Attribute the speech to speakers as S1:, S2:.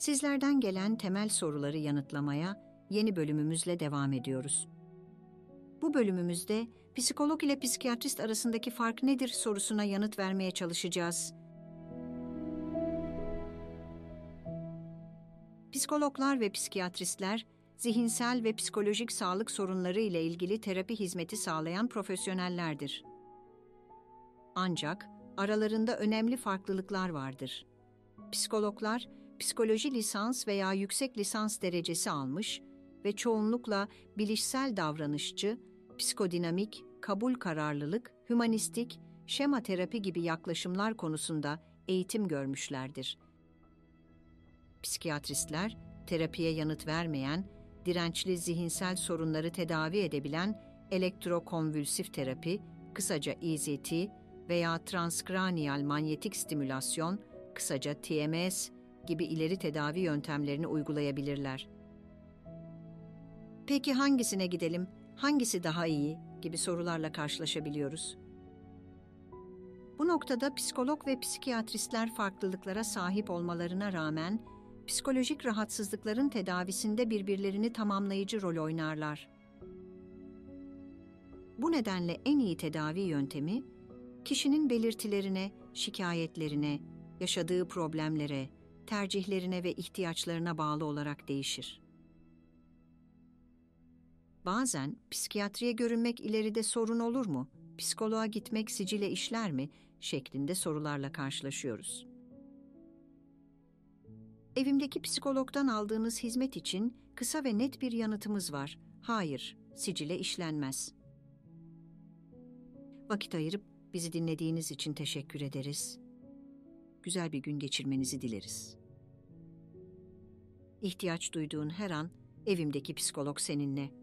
S1: Sizlerden gelen temel soruları yanıtlamaya yeni bölümümüzle devam ediyoruz. Bu bölümümüzde psikolog ile psikiyatrist arasındaki fark nedir sorusuna yanıt vermeye çalışacağız. Psikologlar ve psikiyatristler zihinsel ve psikolojik sağlık sorunları ile ilgili terapi hizmeti sağlayan profesyonellerdir. Ancak aralarında önemli farklılıklar vardır. Psikologlar psikoloji lisans veya yüksek lisans derecesi almış ve çoğunlukla bilişsel davranışçı, psikodinamik, kabul kararlılık, hümanistik, şema terapi gibi yaklaşımlar konusunda eğitim görmüşlerdir. Psikiyatristler, terapiye yanıt vermeyen, dirençli zihinsel sorunları tedavi edebilen elektrokonvülsif terapi, kısaca EZT veya transkranial manyetik stimülasyon, kısaca TMS gibi ileri tedavi yöntemlerini uygulayabilirler. Peki hangisine gidelim, hangisi daha iyi gibi sorularla karşılaşabiliyoruz. Bu noktada psikolog ve psikiyatristler farklılıklara sahip olmalarına rağmen psikolojik rahatsızlıkların tedavisinde birbirlerini tamamlayıcı rol oynarlar. Bu nedenle en iyi tedavi yöntemi kişinin belirtilerine, şikayetlerine, yaşadığı problemlere, tercihlerine ve ihtiyaçlarına bağlı olarak değişir. Bazen psikiyatriye görünmek ileride sorun olur mu, psikoloğa gitmek sicile işler mi şeklinde sorularla karşılaşıyoruz. Evimdeki psikologdan aldığınız hizmet için kısa ve net bir yanıtımız var. Hayır, sicile işlenmez. Vakit ayırıp bizi dinlediğiniz için teşekkür ederiz. Güzel bir gün geçirmenizi dileriz. İhtiyaç duyduğun her an evimdeki psikolog seninle.